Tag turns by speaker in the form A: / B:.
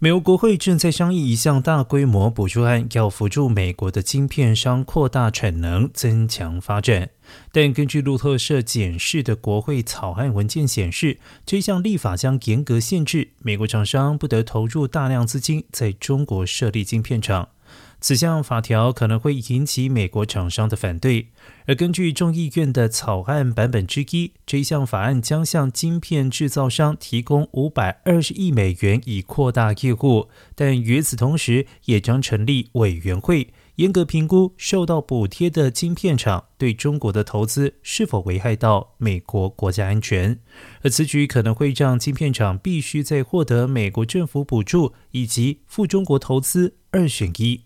A: 美国国会正在商议一项大规模补助案，要辅助美国的晶片商扩大产能、增强发展。但根据路透社检视的国会草案文件显示，这项立法将严格限制美国厂商不得投入大量资金在中国设立晶片厂。此项法条可能会引起美国厂商的反对，而根据众议院的草案版本之一，这一项法案将向晶片制造商提供五百二十亿美元以扩大业务，但与此同时，也将成立委员会，严格评估受到补贴的晶片厂对中国的投资是否危害到美国国家安全。而此举可能会让晶片厂必须在获得美国政府补助以及赴中国投资二选一。